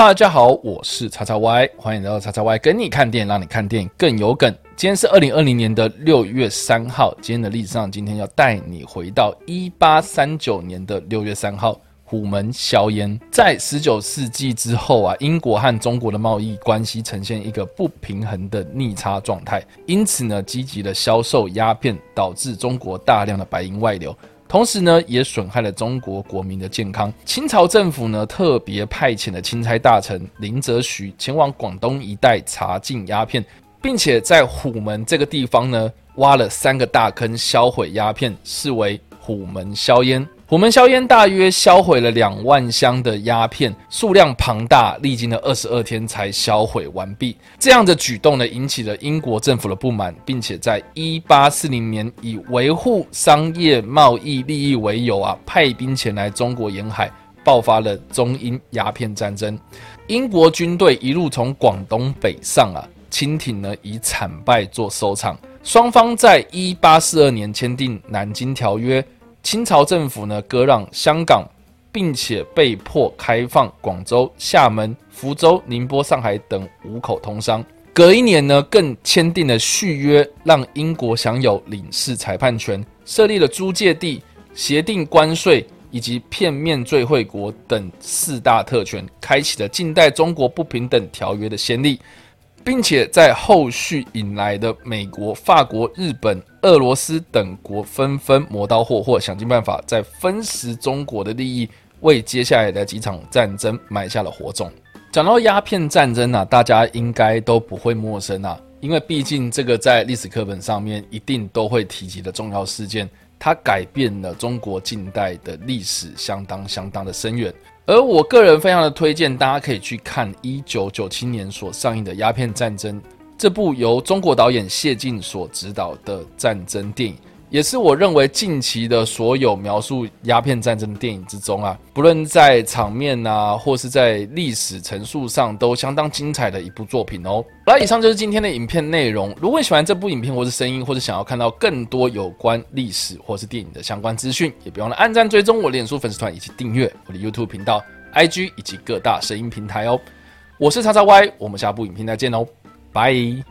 大家好，我是叉叉 Y，欢迎来到叉叉 Y 跟你看电影，让你看电影更有梗。今天是二零二零年的六月三号，今天的历史上，今天要带你回到一八三九年的六月三号，虎门销烟。在十九世纪之后啊，英国和中国的贸易关系呈现一个不平衡的逆差状态，因此呢，积极的销售鸦片，导致中国大量的白银外流。同时呢，也损害了中国国民的健康。清朝政府呢，特别派遣了钦差大臣林则徐前往广东一带查禁鸦片，并且在虎门这个地方呢，挖了三个大坑销毁鸦片，视为虎门销烟。虎门销烟大约销毁了两万箱的鸦片，数量庞大，历经了二十二天才销毁完毕。这样的举动呢，引起了英国政府的不满，并且在一八四零年以维护商业贸易利益为由啊，派兵前来中国沿海，爆发了中英鸦片战争。英国军队一路从广东北上啊，清廷呢以惨败做收场。双方在一八四二年签订《南京条约》。清朝政府呢割让香港，并且被迫开放广州、厦门、福州、宁波、上海等五口通商。隔一年呢，更签订了续约，让英国享有领事裁判权，设立了租界地、协定关税以及片面最惠国等四大特权，开启了近代中国不平等条约的先例。并且在后续引来的美国、法国、日本、俄罗斯等国纷纷磨刀霍霍，想尽办法在分食中国的利益，为接下来的几场战争埋下了火种。讲到鸦片战争啊，大家应该都不会陌生啊，因为毕竟这个在历史课本上面一定都会提及的重要事件，它改变了中国近代的历史，相当相当的深远。而我个人非常的推荐，大家可以去看一九九七年所上映的《鸦片战争》这部由中国导演谢晋所执导的战争电影。也是我认为近期的所有描述鸦片战争的电影之中啊，不论在场面啊，或是在历史陈述上，都相当精彩的一部作品哦。好了，以上就是今天的影片内容。如果你喜欢这部影片，或是声音，或者想要看到更多有关历史或是电影的相关资讯，也别忘了按赞、追踪我脸书粉丝团，以及订阅我的 YouTube 频道、IG 以及各大声音平台哦。我是叉叉 Y，我们下部影片再见哦，拜。